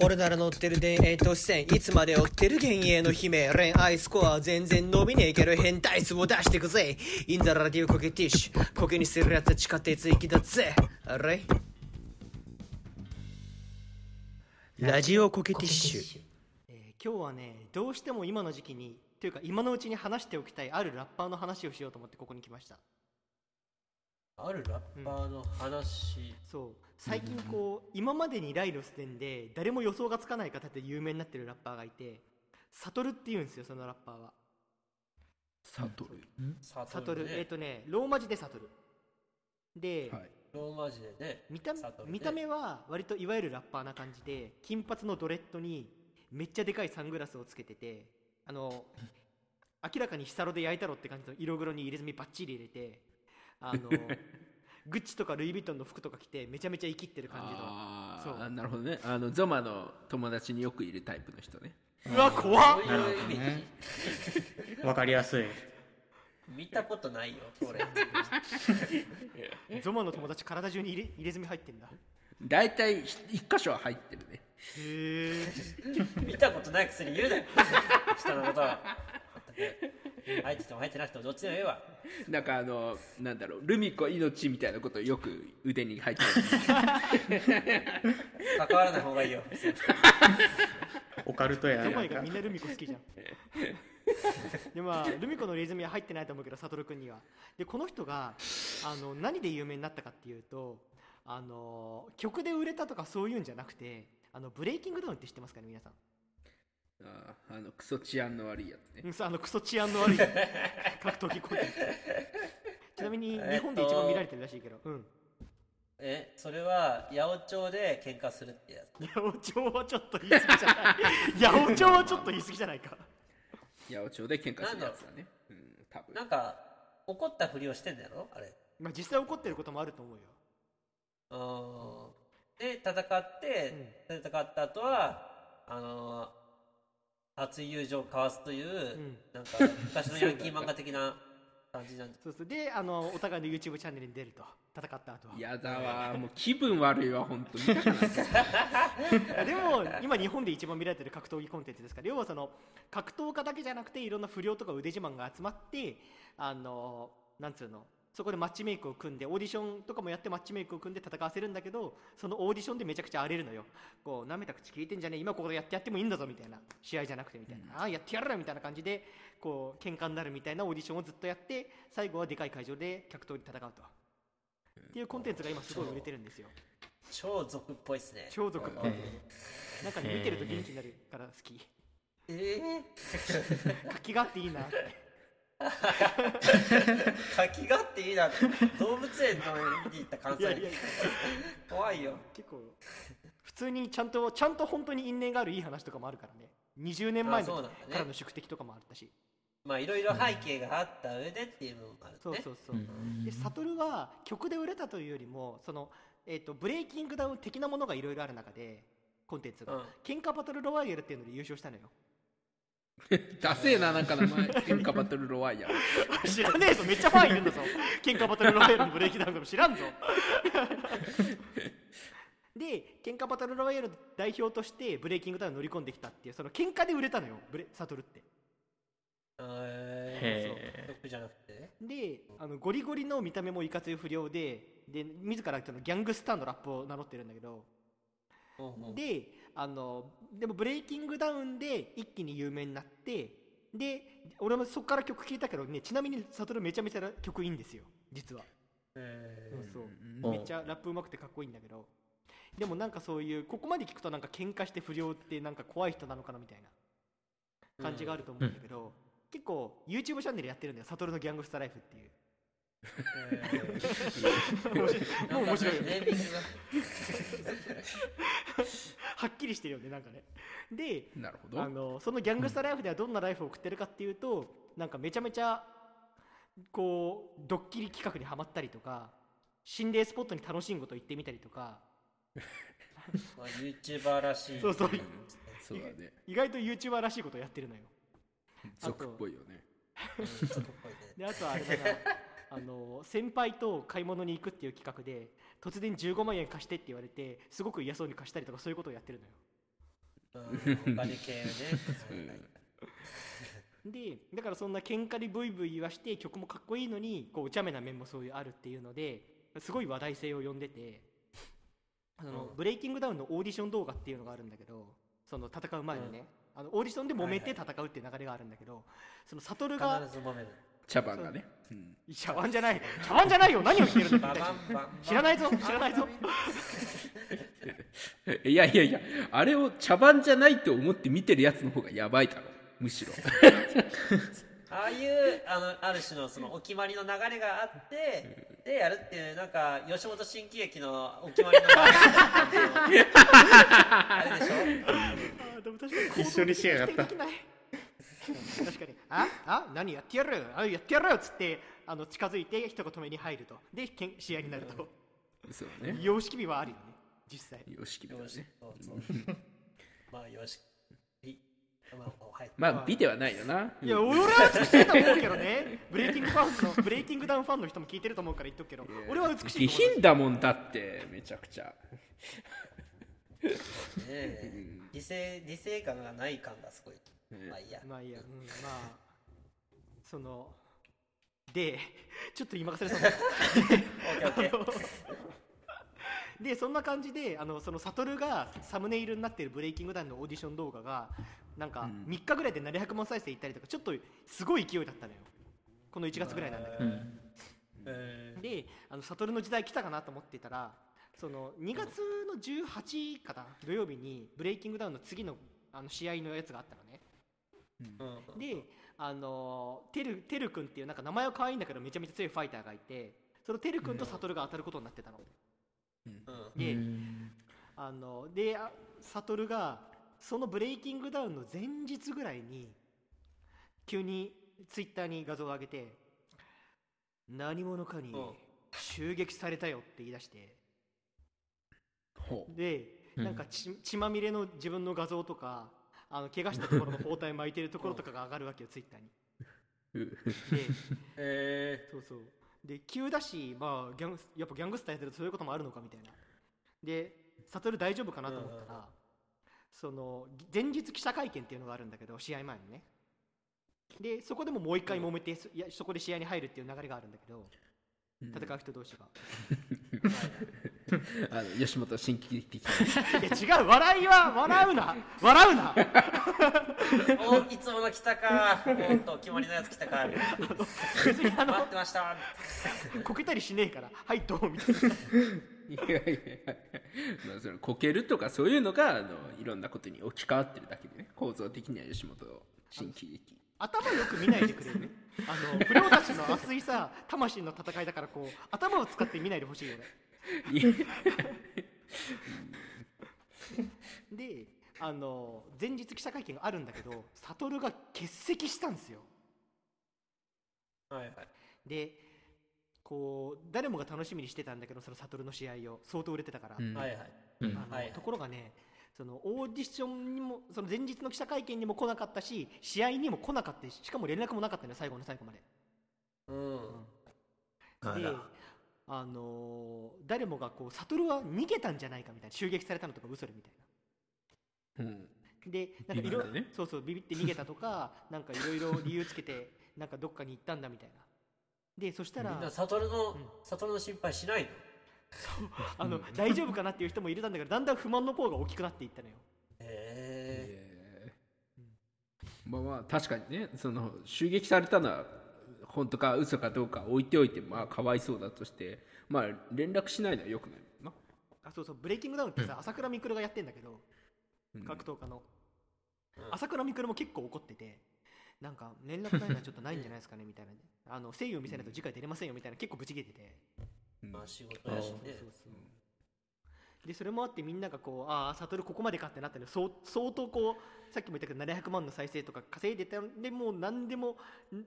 俺なら乗ってる田園都市線いつまで追ってる幻影の姫恋愛スコア全然伸びねえけど変態数を出してくぜ。インザラディオコケティッシュ。コケにするやつは地下鉄行きだぜ。あれラジオコケティッシュ。えー今日はねどうしても今の時期にというか今のうちに話しておきたいあるラッパーの話をしようと思ってここに来ました。あるラッパーの話、そう。最近こう今までにライロス店で誰も予想がつかない形で有名になってるラッパーがいてサトルっていうんですよそのラッパーは。サトル？ササトル、ね。えっ、とねローマ字でサトル。で、はい。ローマ字でね見た見た目は割といわゆるラッパーな感じで金髪のドレッドにめっちゃでかいサングラスをつけててあの明らかにヒサロで焼いたろって感じの色黒に入れ墨バッチリ入れてあのグッチとかルイ・ヴィトンの服とか着てめちゃめちゃ生きってる感じの。あそう。あ、なるほどね。あの、ゾマの友達によくいるタイプの人ね。うわ怖っ。そういうイメージ、わかりやすい。見たことないよこれ。ゾマの友達体中に入れ入れ墨入ってんだ。大体一箇所は入ってるね。へえ見たことないくせに言うなよ人のことは入ってても入ってなくてもどっちでもええわなん。かあの、なん。だろう、ルミ子命みたいなことよく腕に入ってる。関わらない方がいいよオカルトやなみん。なルミ子好きじゃん。でまあルミ子の入れ墨は入ってないと思うけどサトル君にはでこの人があの何で有名になったかっていうとあの曲で売れたとかそういうん。じゃなくてあのブレイキングダウンって知ってますかね皆さん。あーあの、クソ治安の悪いやつね。うんそうあのクソ治安の悪い 格闘技コンテンツ。ちなみに日本で一番見られてるらしいけど、うん。えそれは八百長で喧嘩するってやつ。八百長はちょっと言い過ぎじゃない。八百長はちょっと言い過ぎじゃないか。八百長で喧嘩するやつだね。う。ん、多分。なんか怒ったふりをしてんだやろ？あれ。まあ実際怒ってることもあると思うよ。うんで戦って、戦った後はあのー熱い友情を交わすという、ん。なんか昔のヤンキー漫画的な感じなんで そうそう。であのお互いの YouTube チャンネルに出ると。戦った後は。やだわ、もう気分悪いわ、本当に。でも今日本で一番見られてる格闘技コンテンツですから。要はその格闘家だけじゃなくていろんな不良とか腕自慢が集まってあのなんつうの？そこでマッチメイクを組んでオーディションとかもやってマッチメイクを組んで戦わせるんだけどそのオーディションでめちゃくちゃ荒れるのよ。こう舐めた口聞いてんじゃねえ？今ここでやってやってもいいんだぞみたいな試合じゃなくてみたいな、ああやってやるよみたいな感じでこう喧嘩になるみたいなオーディションをずっとやって最後はでかい会場で格闘技で戦うと。っていうコンテンツが今すごい売れてるんですよ。超族っぽいっすね。超族っぽい。えなんかね見てると元気になるから好き。ええ 活気があっていいなって活気があっていいな動物園の見に行った関西いやいや怖いよ。結構普通にちゃんとちゃんと本当に因縁があるいい話とかもあるからね。20年前のからの宿敵とかもあったし。まあいろいろ背景があった上でっていうのもあるね。そうそうそう、でサトルは曲で売れたというよりもその、えー、とブレイキングダウン的なものがいろいろある中でコンテンツが、うん。喧嘩バトルロワイヤルっていうので優勝したのよ ダセえな、なんか名前。喧嘩バトルロワイヤル。知らねえぞめっちゃファンいるんだぞ喧嘩バトルロワイヤルのブレイキンダウンでも知らんぞ。で喧嘩バトルロワイヤル代表としてブレイキングダウン乗り込んできたっていうその喧嘩で売れたのよブレサトルって。えへー、曲じゃなくてであのゴリゴリの見た目もいかつい不良でで自らそのギャングスターのラップを名乗ってるんだけど。うんう。んであのでもブレイキングダウンで一気に有名になってで俺もそこから曲聴いたけどねちなみにサトルめちゃめちゃ曲いいんですよ実は、えそう。うん。そうめっちゃラップうまくてかっこいいんだけど。でもなんかそういうここまで聞くとなんか喧嘩して不良ってなんか怖い人なのかなみたいな感じがあると思うんだけど、結構 YouTube チャンネルやってるんだよサトルのギャングスターライフっていう。ー、もう面白いよネー。ミングがはっきりしてるよねなんかね。でなるほど。あ。のそのギャングスターライフではどんなライフを送ってるかっていうとなんかめちゃめちゃこうドッキリ企画にはまったりとか心霊スポットに楽しいこと行ってみたりとか。まあ、YouTuber らしい。そうそう。そうだね。意外と YouTuber らしいことをやってるのよ。俗っぽいよね。うん。ちょっとっぽいね。であとはあれだなあの先輩と買い物に行くっていう企画で突然15万円貸してって言われてすごく嫌そうに貸したりとかそういうことをやってるのよ。うん。お金系ね。でだからそんな喧嘩でブイブイ言わして曲もかっこいいのにこうお茶目な面もそういうあるっていうのですごい話題性を呼んでてあの、うん。ブレイキングダウンのオーディション動画っていうのがあるんだけどその戦う前にね、あのオーディションで揉めて戦うっていう流れがあるんだけど、その悟が必ず揉める茶番がね、うん茶碗じゃない。茶碗じゃないよ。何を言ってるんだ。知らないぞ。知らないぞ。いやいやいやあれを茶番じゃないと思って見てるやつの方がやばいだろ。むしろ。ああいうあのある種のそのお決まりの流れがあってでやるっていうなんか吉本新喜劇のお決まりの流れあれでしょ？あでも確かに一緒にしやがった確かに「ああ何やってやる？あやってやる!」っつってあの近づいて一言止めに入ると。でけん試合になると。そうね。様式美はあるよね。実際。よしきだよしね まあよしいまあ美ではないよな。いや俺は美しいと思うけどね。ブレイキングファンのブレイキングダウンファンの人も聞いてると思うから言っとくけど。俺は美しいと思う。下品だもんだってめちゃくちゃ。ねえ。理性理性感がない感がすごいまあいいや。まあいいや、うん、まあそのでちょっと言い任せるそう。だ オッケーオッケー。でそんな感じであのその悟がサムネイルになっているブレイキングダウンのオーディション動画がなんかうん。3日ぐらいで700万再生いったりとかちょっとすごい勢いだったのよ。この1月ぐらいなんだけど、えーであの悟の時代来たかなと思ってたらその2月の18かな土曜日にブレイキングダウンの次のあの試合のやつがあったのねうん。であのテルテル君っていうなんか名前は可愛いんだけどめちゃめちゃ強いファイターがいてそのテル君と悟が当たることになってたの、うん。であのであ悟がそのブレイキングダウンの前日ぐらいに急にツイッターに画像を上げて何者かにうん。襲撃されたよって言い出して。ほう。でなんか血血まみれの自分の画像とかあの怪我したところの包帯巻いてるところとかが上がるわけよ ツイッターに。で えそうそう。で急だし、まあ、ギャングやっぱギャングスターやってるとそういうこともあるのかみたいな。で悟大丈夫かなと思ったら、その前日記者会見っていうのがあるんだけど試合前にね。でそこでももう一回揉めて、そいやそこで試合に入るっていう流れがあるんだけど戦う人同士が、あの吉本新喜劇的 いや違う笑いは笑うな。笑うな。ー、おいつもの来たか。おっと決まりのやつ来たか。別 にあの待ってました。こけたりしねえから。はいどう？みたいな。いやいやいや。まあそのこけるとかそういうのがあのいろんなことに置き換わってるだけでね。構造的には吉本新喜劇頭よく見ないでくれるあの不良たちの熱いさ魂の戦いだからこう頭を使って見ないでほしいよね。であの前日記者会見があるんだけど悟が欠席したんですよ。はいはい。でこう誰もが楽しみにしてたんだけどその悟の試合を。相当売れてたから、うん。はいはい。あのはいはい。ところがねそのオーディションにもその前日の記者会見にも来なかったし試合にも来なかったししかも連絡もなかったのよ最後の最後まで。うん。であら。あのー誰もがこう悟は逃げたんじゃないかみたいな襲撃されたのとか嘘でみたいな。うん。でなんかいろね。そうそうビビって逃げたとか なんかいろいろ理由つけてなんかどっかに行ったんだみたいな。でそしたらみんな悟の悟の心配しないの？あの大丈夫かなっていう人もいるんだけどだんだん不満の方が大きくなっていったのよ。へえー。まあまあ確かにねその襲撃されたのは本当か嘘かどうか置いておいてまあかわいそうだとしてまあ連絡しないのはよくないな。あそうそう。ブレイキングダウンってさ、朝倉未来がやってんだけどうん。格闘家の、うん朝倉未来も結構怒っててなんか連絡ないのはちょっとないんじゃないですかねみたいなあの誠意を見せないと次回出れませんよみたいな結構ブチ切れてて。うんまあ仕事やしね。そうそう。でそれもあってみんながこうああ悟ここまでかってなったのよそう相当こうさっきも言ったけど700万の再生とか稼いでたんでもう何でもん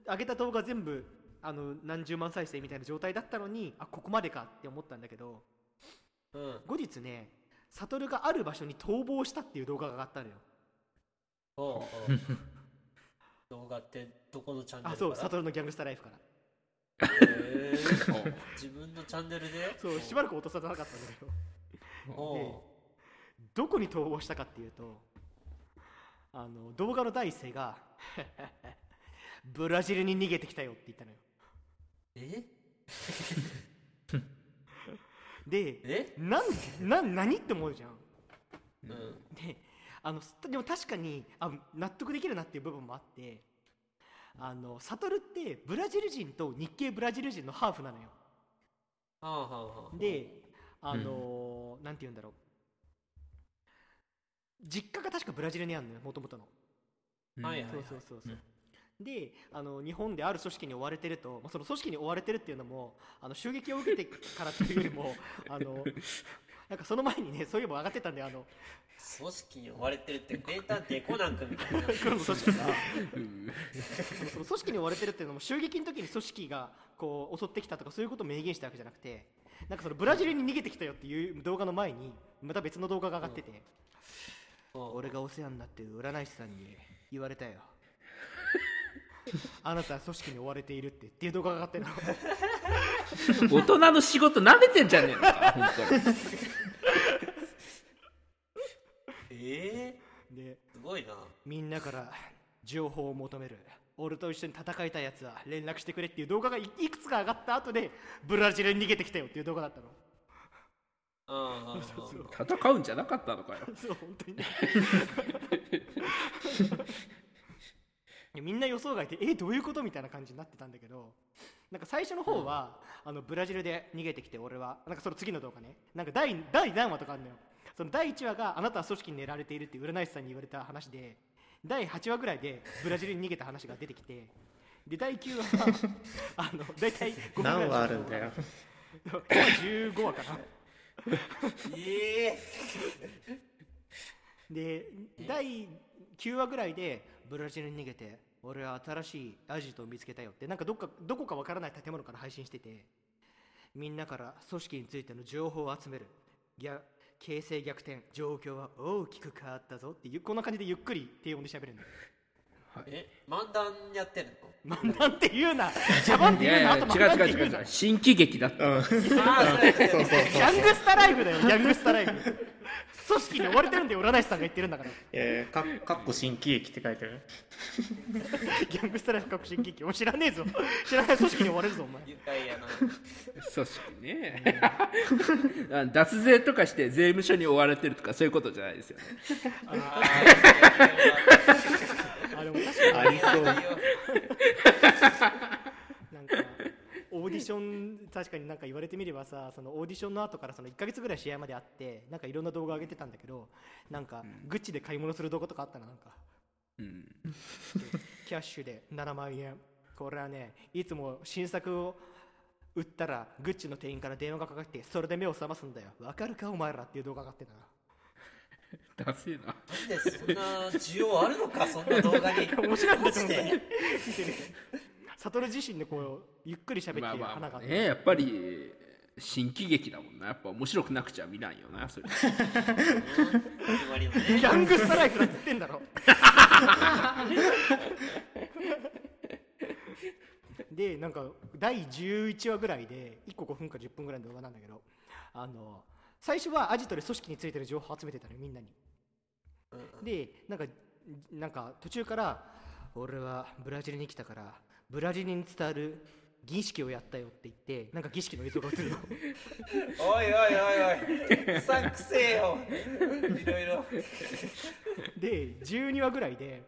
上げた動画全部あの何十万再生みたいな状態だったのにあここまでかって思ったんだけどうん。後日ね悟がある場所に逃亡したっていう動画が上がったのよ。おうおう。動画ってどこのチャンネルあそう悟のギャングスターライフからへー。自分のチャンネルで？そうしばらく落とさなかったんだけどでどこに逃亡したかっていうとあの動画の第一声が「ブラジルに逃げてきたよ」って言ったのよ。え？でえ？なんなん何って思うじゃん。うん。であのすでも確かにあ納得できるなっていう部分もあってあのサトルってブラジル人と日系ブラジル人のハーフなのよ。はあはあはあ。であのーなんて言うんだろう。実家が確かブラジルにあるのよもともとのはいはいはい。そうそうそうそう、であの日本である組織に追われてると、まあ、その組織に追われてるっていうのもあの襲撃を受けてからっていうよりもあの なんかその前にねそういえば上がってたんであの。組織に追われてるって名探偵コナン君みたいな。黒の組織がその組織に追われてるっていうのも襲撃の時に組織がこう襲ってきたとかそういうことを明言したわけじゃなくてなんかそのブラジルに逃げてきたよっていう動画の前にまた別の動画が上がってて、俺がお世話になってる占い師さんに言われたよ あなたは組織に追われているってっていう動画が上がってるの。大人の仕事舐めてんじゃねえのか本当に。ええですごいな。みんなから情報を求める。俺と一緒に戦いたいやつは連絡してくれっていう動画がいいくつか上がった後でブラジルに逃げてきたよっていう動画だったの。戦うんじゃなかったのかよ。そう本当にみんな予想外でえどういうことみたいな感じになってたんだけどなんか最初の方は、あのブラジルで逃げてきて俺はなんかその次の動画ね。なんか第第何話とかあるのよ。その第1話があなたは組織に狙われているって占い師さんに言われた話で第8話ぐらいでブラジルに逃げた話が出てきてで第9話は あの大体5分ぐらい。何話あるんだよ。今15話かな。ええで第9話ぐらいでブラジルに逃げて俺は新しいアジトを見つけたよって。なんかどっかどこかわからない建物から配信しててみんなから組織についての情報を集める。逆形勢逆転。状況は大きく変わったぞっていうこんな感じでゆっくり低音で喋るんだよえ漫談やってるの？まあなんて言うな。茶番って言うな。あと違う漫談って言うな。違う違う違う新喜劇だった。うん。ああそうそうギャングスタライブだよギャングスタライブ。組織に追われてるんで占い師さんが言ってるんだから。えー、かかっこ新喜劇って書いてある。ギャングスタライブ革新劇。お前知らねえぞ。知らない組織に追われるぞお前。組織ね。あ 脱税とかして税務署に追われてるとかそういうことじゃないですよねああでも確かに。ありそう。なんかオーディション確かになんか言われてみればさそのオーディションの後からその1ヶ月ぐらい試合まであってなんかいろんな動画上げてたんだけどなんかグッチで買い物する動画とかあったななんか。うん。キャッシュで7万円。これはねいつも新作を売ったらグッチの店員から電話がかかってそれで目を覚ますんだよ。わかるかお前らっていう動画上がってたな ダセえな。なんでそんな需要あるのか そんな動画に。面白いんだマジと思って。で。見てる。悟自身でこうゆっくり喋ってまある花がまあまあねやっぱり新喜劇だもんなやっぱ面白くなくちゃ見ないよなそれ。ギャングスタライフだって言ってんだろ。でなんか第11話ぐらいで1個5分か10分ぐらいの動画なんだけどあの最初はアジトで組織についてる情報を集めてたのよみんなに。でなんかなんか途中から俺はブラジルに来たからブラジルに伝わる儀式をやったよって言ってなんか儀式の映像が映るの。おいおいおいおいうさんくせえよ。いろいろ。で12話ぐらいで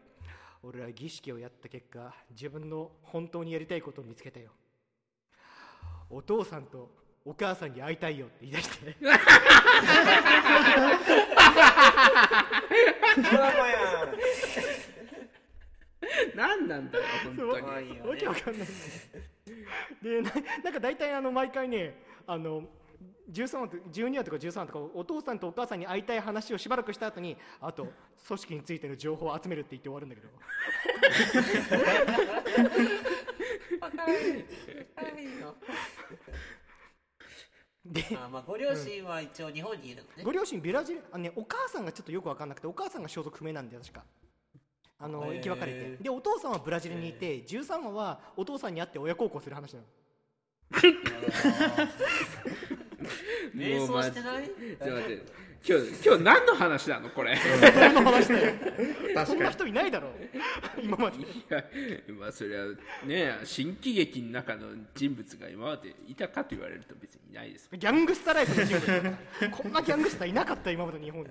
俺は儀式をやった結果自分の本当にやりたいことを見つけたよ。お父さんとお母さんに会いたいよって言い出して。ドラマや何なんだよ本当に。わけわかんない。でななんか大体あの毎回ねあの13話と12話とか13話とかお父さんとお母さんに会いたい話をしばらくした後にあと組織についての情報を集めるって言って終わるんだけど。であまあご両親は一応日本にいるのね。ご両親ブラジルあの、ね、お母さんがちょっとよく分かんなくてお母さんが消息不明なんだよ確か。あのへー。生き別れて。でお父さんはブラジルにいて13話はお父さんに会って親孝行する話なの。瞑想してない？ちょっと待って今日今日何の話なのこれ？誰の話だよ。そんな人いないだろ。今まで。いやまあそれはね新喜劇の中の人物が今までいたかと言われると別にいないです。ギャングスターライフの人物。こんなギャングスターいなかった今まで日本に。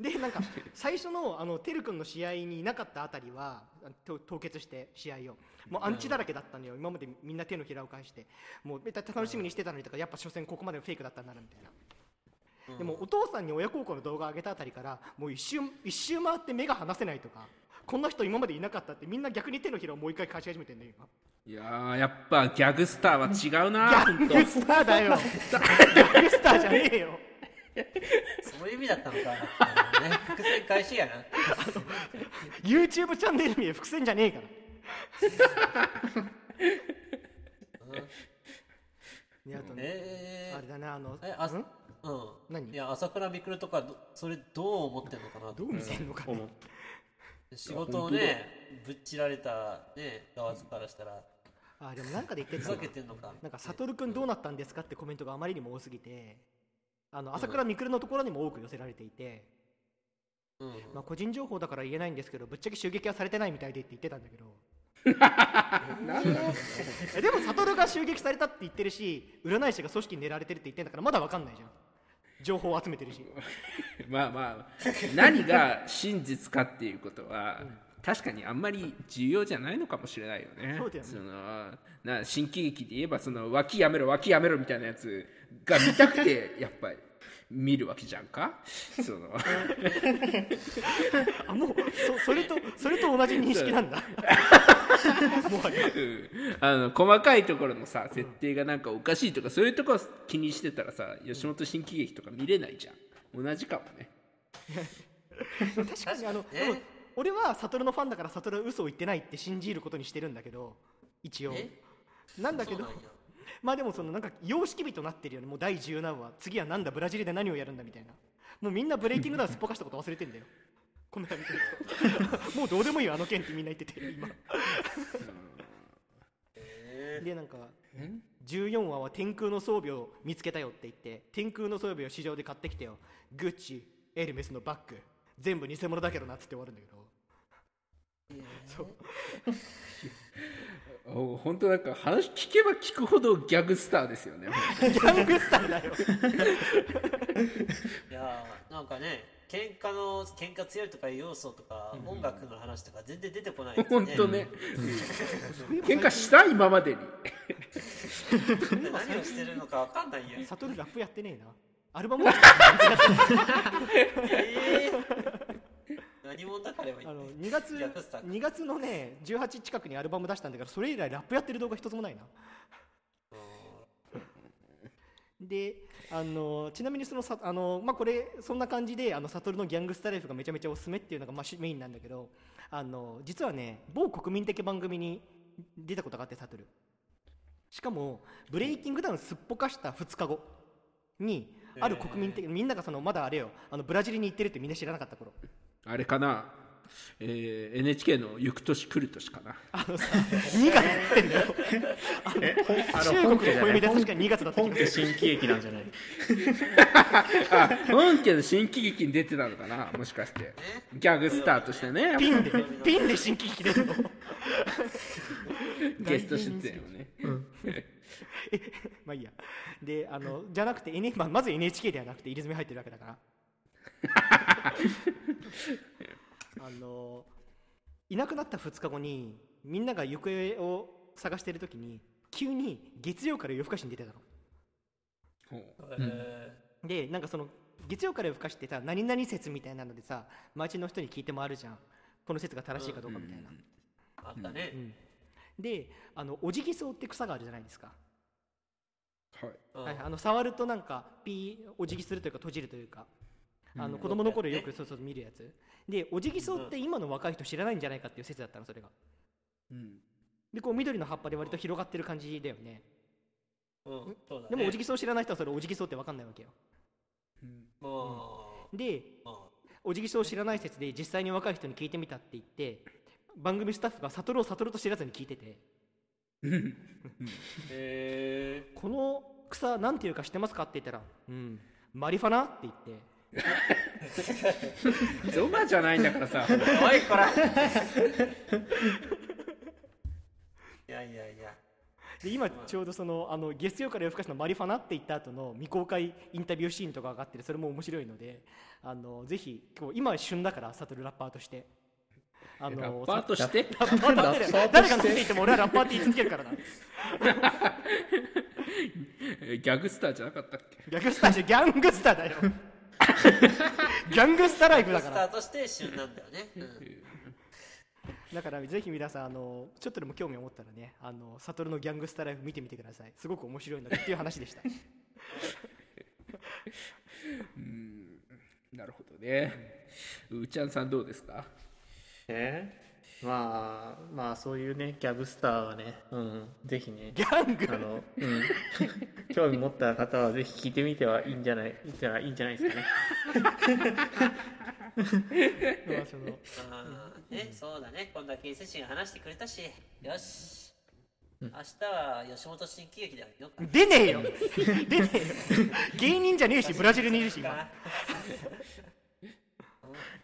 でなんか最初のあのてるくんの試合にいなかったあたりはと凍結して試合を。もうアンチだらけだったのよ。今までみんな手のひらを返して。もうめっちゃ楽しみにしてたのにとかやっぱ所詮ここまでフェイクだったんだなみたいなでもお父さんに親孝行の動画を上げたあたりからもう一周一周回って目が離せないとかこんな人今までいなかったってみんな逆に手のひらをもう一回返し始めてんだよ今。いやーやっぱギャグスターは違うなギャグスターだよ。ギャングスターじゃねえよ。そういう意味だったのか、ね、伏線回収やな。YouTube チャンネル名伏線じゃねえから。ねあとねえあれだねあのー、えあん？うん。何？いや朝倉未来とかどそれどう思ってんのかなと。どう見せんのか仕事をねぶっちられたね側からしたら。あでもなんかで言ってふざけてんのか。なんか「悟君どうなったんですか?」ってコメントがあまりにも多すぎて。あの朝倉未来のところにも多く寄せられていて、うん。まあ、個人情報だから言えないんですけどぶっちゃけ襲撃はされてないみたいでって言ってたんだけど。えでも悟が襲撃されたって言ってるし占い師が組織に狙われてるって言ってんだからまだわかんないじゃん情報を集めてるし まあまあ何が真実かっていうことは、確かにあんまり重要じゃないのかもしれないよね。そうだよねのな新喜劇で言えばその脇やめろ脇やめろみたいなやつが見たくて やっぱり見るわけじゃんか？その あもうそそれとそれと同じ認識なんだあの細かいところのさ設定がなんかおかしいとかそういうところ気にしてたらさ吉本新喜劇とか見れないじゃん。同じかもね。確かにあの、ね。でも俺は悟のファンだから悟は嘘を言ってないって信じることにしてるんだけど一応。え？なんだけどまあでもそのなんか様式美となってるよね。もう第10何話。次はなんだブラジルで何をやるんだみたいな。もうみんなブレイキングダウンすっぽかしたこと忘れてんだよこの辺見てるともうどうでもいいよあの件ってみんな言ってて今。でなんか14話は天空の装備を見つけたよって言って天空の装備を市場で買ってきてよ。グッチエルメスのバッグ。全部偽物だけどなっつって終わるんだけど。そう。お本当なんか話聞けば聞くほどギャグスターですよね ギャングスターだよ。いやーなんかね喧嘩の喧嘩強いとかいう要素とか、音楽の話とか全然出てこないですね。本当ね、喧嘩した今までに。何をしてるのかわかんないよ。サトルラップやってねえな。アルバムはえー、何者だ彼はあの2月ギャグスター2月のね18近くにアルバム出したんだからそれ以来ラップやってる動画一つもないなであのちなみにそのさあの、まあ、これそんな感じであのサトルのギャングスターライフがめちゃめちゃおすすめっていうのが、まあ、主メインなんだけどあの実はね某国民的番組に出たことがあってサトル。しかもブレイキングダウンすっぽかした2日後にある国民的、みんながそのまだあれよあのブラジルに行ってるってみんな知らなかった頃。あれかな、えー NHK の「ゆく年来る年」かな。あのさ2月ってんだよあ中の国の暦で確かに2月だった気本家新喜劇なんじゃない？あ 本家の新喜劇に出てたのかな？もしかして。ギャグスターとしてね。ピンでピンで新喜劇出るの？ゲスト出演をね。まあいいや。であのじゃなくて、N まあ、まず NHK ではなくて入れ墨入ってるわけだから あのいなくなった2日後にみんなが行方を探してる時に急に月曜から夜更かしに出てたの。でなんかその月曜から夜更かしってさ何々説みたいなのでさ街の人に聞いて回るじゃん。この説が正しいかどうかみたいな、ーあったね、であのオジギソウって草があるじゃないですか、はい。うん。はい、あの触るとなんかピーお辞儀するというか閉じるというかあのうん子供の頃よくそうそう見るやつ。でお辞儀草って今の若い人知らないんじゃないかっていう説だったのそれが。うん。でこう緑の葉っぱで割と広がってる感じだよね。うんそうだね。でもお辞儀草知らない人はそれお辞儀草って分かんないわけよ。う、うん。お辞儀草知らない説で実際に若い人に聞いてみたって言って番組スタッフが悟を悟と知らずに聞いてて。えこの草なんていうか知ってますかって言ったら「うん。マリファナ」って言って ゾマじゃないんだからさ。おいこら。いやいやいや。で今ちょうどそのあの月曜から夜更かしのマリファナって言った後の未公開インタビューシーンとかがあってそれも面白いのであのぜひ今日今は旬だからサトルラッパーとして。あラッパーとして？ラッパーとして。誰が何て言っても俺はラッパーって言い続けるからな。ギャグスターじゃなかったっけ？ギャグスターじゃギャングスターだよ ギャングスターライフだから。スターとして旬なんだよね、うん。だからぜひ皆さんあのちょっとでも興味を持ったらねあのサトルのギャングスターライフ見てみてください。すごく面白いのでっていう話でした。なるほどね。うーちゃんさんどうですか？えまあまあそういうねギャグスターはね、うん、ぜひねギャング？あの、うん、興味持った方はぜひ聞いてみてはいいんじゃないいいんじゃないいいんじゃないですかね。まあそのあーね、そうだね、今度は警察士が話してくれたし、よし。明日は吉本新喜劇であげよ。出ねえよ。出ねえよ。芸人じゃねえしブラジルにいるし今。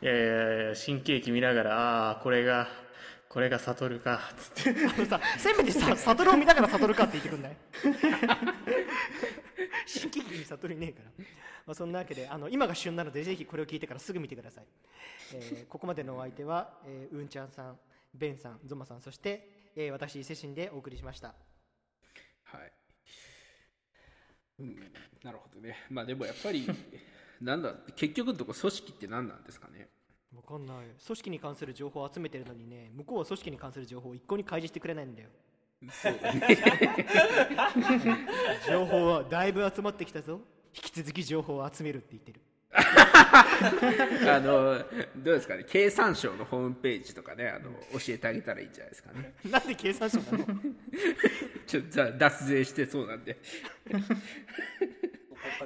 いやいやいや新喜劇見ながらああーこれがこれが悟かつって。あのさせめてさサトルを見ながらサトルかって言ってくんない？新喜劇にサトルいねえから、まあ、そんなわけであの今が旬なのでぜひこれを聞いてからすぐ見てください、えーここまでのお相手は、えーうんちゃんさんベンさんゾマさんそして、えー私伊勢神でお送りしました。はい、うん、なるほどね。まあでもやっぱりなんだ結局のとこ組織って何なんですかね？わかんない。組織に関する情報を集めてるのにね向こうは組織に関する情報を一向に開示してくれないんだよ。そうだね情報はだいぶ集まってきたぞ。引き続き情報を集めるって言ってる。あのどうですかね？経産省のホームページとかねあの教えてあげたらいいんじゃないですかね。なんで計算書なの？ちょっとじゃあ脱税してそうなんで。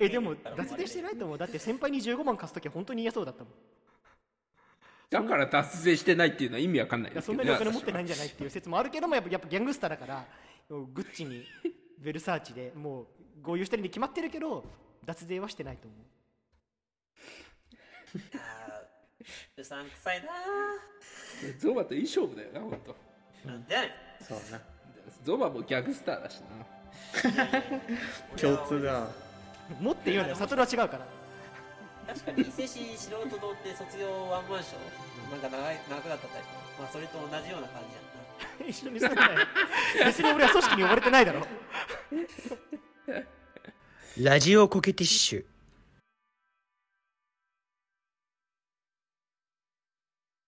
えでも脱税してないと思う。だって先輩に15万貸す時は本当に嫌そうだったもんだから脱税してないっていうのは意味わかんない。ですけどねなにお金持ってないんじゃないっていう説もあるけどもやっぱやっぱギャングスターだからもうグッチに ベルサーチでもう合流してるんで決まってるけど脱税はしてないと思う。うさんくさいなゾマといい勝負だよな本当ーなんでそうな。ゾマもギャグスターだしな。共通だもって言うのよ。悟は違うから確かに伊勢市素人堂って卒業ワンマンションなんか長い長くなったタイプ。まあそれと同じような感じやんな。一緒にすんなよ別に俺は組織に呼ばれてないだろ。ラジオコケティッシュ